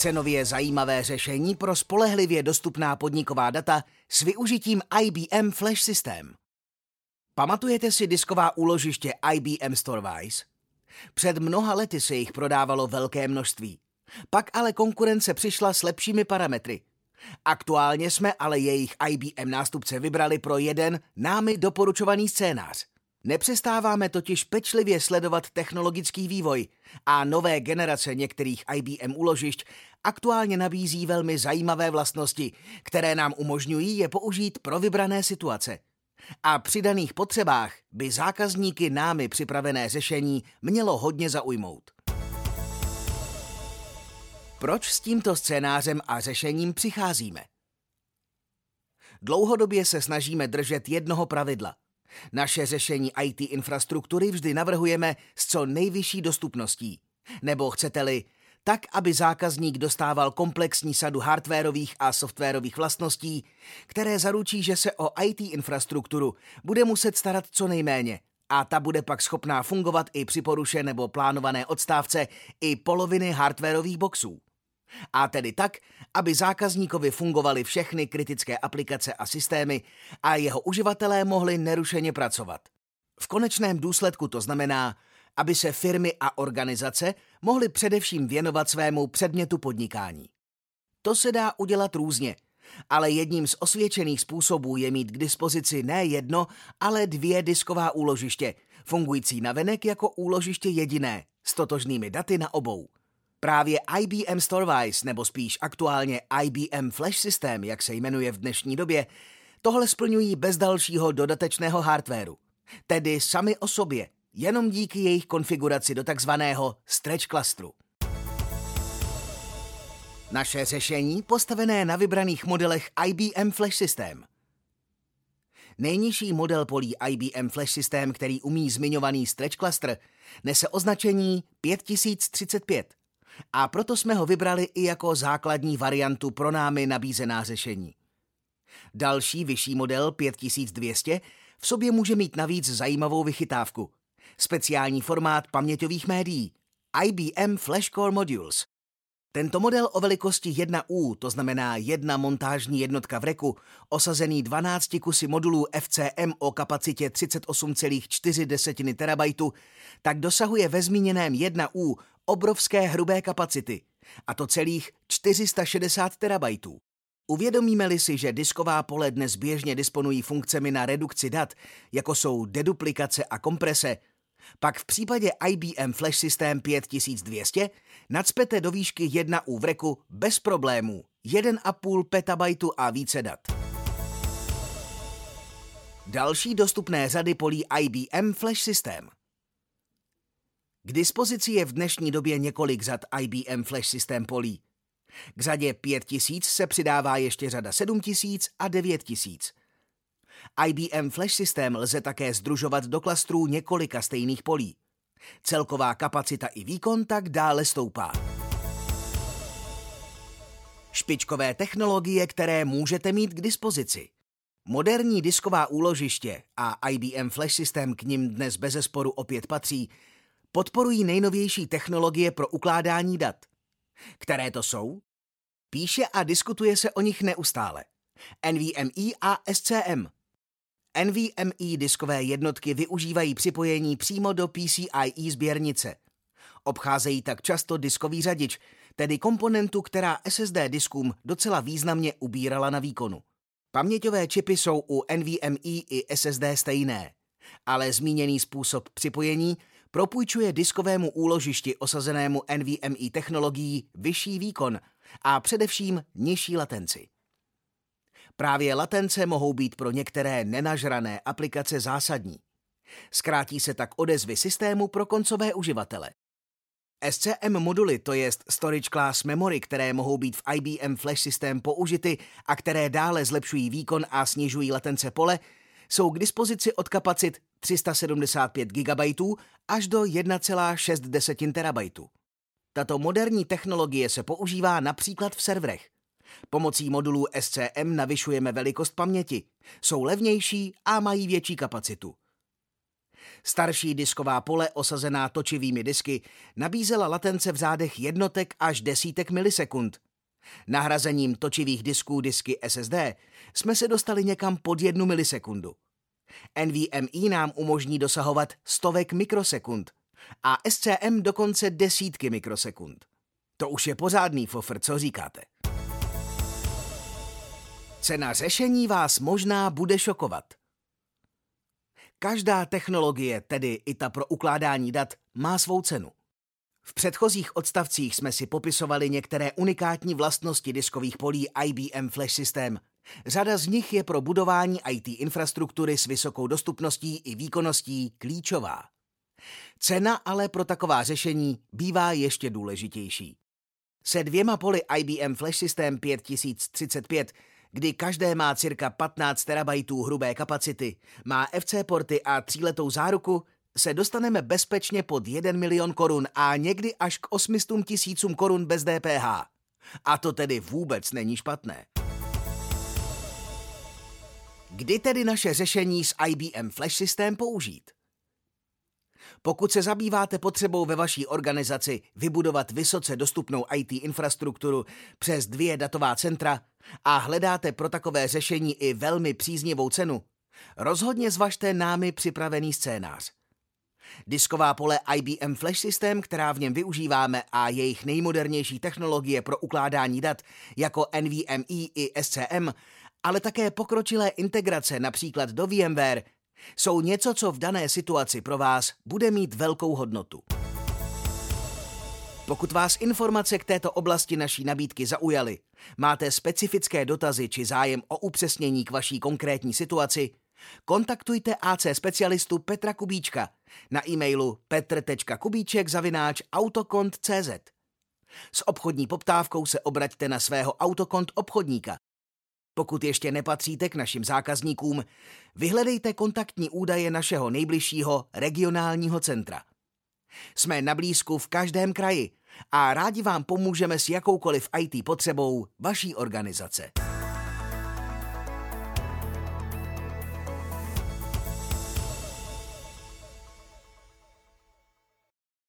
Cenově zajímavé řešení pro spolehlivě dostupná podniková data s využitím IBM Flash System. Pamatujete si disková úložiště IBM Storewise? Před mnoha lety se jich prodávalo velké množství. Pak ale konkurence přišla s lepšími parametry. Aktuálně jsme ale jejich IBM nástupce vybrali pro jeden námi doporučovaný scénář. Nepřestáváme totiž pečlivě sledovat technologický vývoj a nové generace některých IBM úložišť aktuálně nabízí velmi zajímavé vlastnosti, které nám umožňují je použít pro vybrané situace. A při daných potřebách by zákazníky námi připravené řešení mělo hodně zaujmout. Proč s tímto scénářem a řešením přicházíme? Dlouhodobě se snažíme držet jednoho pravidla. Naše řešení IT infrastruktury vždy navrhujeme s co nejvyšší dostupností. Nebo chcete-li, tak, aby zákazník dostával komplexní sadu hardwareových a softwarových vlastností, které zaručí, že se o IT infrastrukturu bude muset starat co nejméně a ta bude pak schopná fungovat i při poruše nebo plánované odstávce i poloviny hardwareových boxů. A tedy tak, aby zákazníkovi fungovaly všechny kritické aplikace a systémy a jeho uživatelé mohli nerušeně pracovat. V konečném důsledku to znamená, aby se firmy a organizace mohly především věnovat svému předmětu podnikání. To se dá udělat různě, ale jedním z osvědčených způsobů je mít k dispozici ne jedno, ale dvě disková úložiště, fungující navenek jako úložiště jediné, s totožnými daty na obou. Právě IBM Storewise, nebo spíš aktuálně IBM Flash System, jak se jmenuje v dnešní době, tohle splňují bez dalšího dodatečného hardwareu. Tedy sami o sobě, jenom díky jejich konfiguraci do takzvaného stretch clusteru. Naše řešení postavené na vybraných modelech IBM Flash System. Nejnižší model polí IBM Flash System, který umí zmiňovaný stretch cluster, nese označení 5035 a proto jsme ho vybrali i jako základní variantu pro námi nabízená řešení. Další vyšší model 5200 v sobě může mít navíc zajímavou vychytávku. Speciální formát paměťových médií IBM Flashcore Modules. Tento model o velikosti 1U, to znamená jedna montážní jednotka v reku, osazený 12 kusy modulů FCM o kapacitě 38,4 terabajtu, tak dosahuje ve zmíněném 1U obrovské hrubé kapacity, a to celých 460 terabajtů. Uvědomíme-li si, že disková pole dnes běžně disponují funkcemi na redukci dat, jako jsou deduplikace a komprese, pak v případě IBM Flash System 5200 nadspete do výšky 1 U v reku bez problémů 1,5 petabajtu a více dat. Další dostupné řady polí IBM Flash System – k dispozici je v dnešní době několik řad IBM Flash System polí. K řadě 5000 se přidává ještě řada 7000 a 9000. IBM Flash System lze také združovat do klastrů několika stejných polí. Celková kapacita i výkon tak dále stoupá. Špičkové technologie, které můžete mít k dispozici. Moderní disková úložiště a IBM Flash System k nim dnes bezesporu opět patří, podporují nejnovější technologie pro ukládání dat. Které to jsou? Píše a diskutuje se o nich neustále. NVMe a SCM. NVMe diskové jednotky využívají připojení přímo do PCIe sběrnice. Obcházejí tak často diskový řadič, tedy komponentu, která SSD diskům docela významně ubírala na výkonu. Paměťové čipy jsou u NVMe i SSD stejné, ale zmíněný způsob připojení propůjčuje diskovému úložišti osazenému NVMe technologií vyšší výkon a především nižší latenci. Právě latence mohou být pro některé nenažrané aplikace zásadní. Zkrátí se tak odezvy systému pro koncové uživatele. SCM moduly, to jest Storage Class Memory, které mohou být v IBM Flash System použity a které dále zlepšují výkon a snižují latence pole, jsou k dispozici od kapacit 375 GB až do 1,6 TB. Tato moderní technologie se používá například v serverech. Pomocí modulů SCM navyšujeme velikost paměti, jsou levnější a mají větší kapacitu. Starší disková pole osazená točivými disky nabízela latence v řádech jednotek až desítek milisekund. Nahrazením točivých disků disky SSD jsme se dostali někam pod jednu milisekundu. NVMe nám umožní dosahovat stovek mikrosekund a SCM dokonce desítky mikrosekund. To už je pořádný fofr, co říkáte? Cena řešení vás možná bude šokovat. Každá technologie, tedy i ta pro ukládání dat, má svou cenu. V předchozích odstavcích jsme si popisovali některé unikátní vlastnosti diskových polí IBM Flash System. Řada z nich je pro budování IT infrastruktury s vysokou dostupností i výkonností klíčová. Cena ale pro taková řešení bývá ještě důležitější. Se dvěma poli IBM Flash System 5035 kdy každé má cirka 15 terabajtů hrubé kapacity, má FC porty a tříletou záruku, se dostaneme bezpečně pod 1 milion korun a někdy až k 800 tisícům korun bez DPH. A to tedy vůbec není špatné. Kdy tedy naše řešení s IBM Flash System použít? Pokud se zabýváte potřebou ve vaší organizaci vybudovat vysoce dostupnou IT infrastrukturu přes dvě datová centra a hledáte pro takové řešení i velmi příznivou cenu, rozhodně zvažte námi připravený scénář. Disková pole IBM Flash System, která v něm využíváme a jejich nejmodernější technologie pro ukládání dat jako NVMe i SCM, ale také pokročilé integrace například do VMware, jsou něco, co v dané situaci pro vás bude mít velkou hodnotu. Pokud vás informace k této oblasti naší nabídky zaujaly, máte specifické dotazy či zájem o upřesnění k vaší konkrétní situaci, kontaktujte AC specialistu Petra Kubíčka na e-mailu petr.kubíček zavináč autokont.cz. S obchodní poptávkou se obraťte na svého autokont obchodníka pokud ještě nepatříte k našim zákazníkům, vyhledejte kontaktní údaje našeho nejbližšího regionálního centra. Jsme na blízku v každém kraji a rádi vám pomůžeme s jakoukoliv IT potřebou vaší organizace.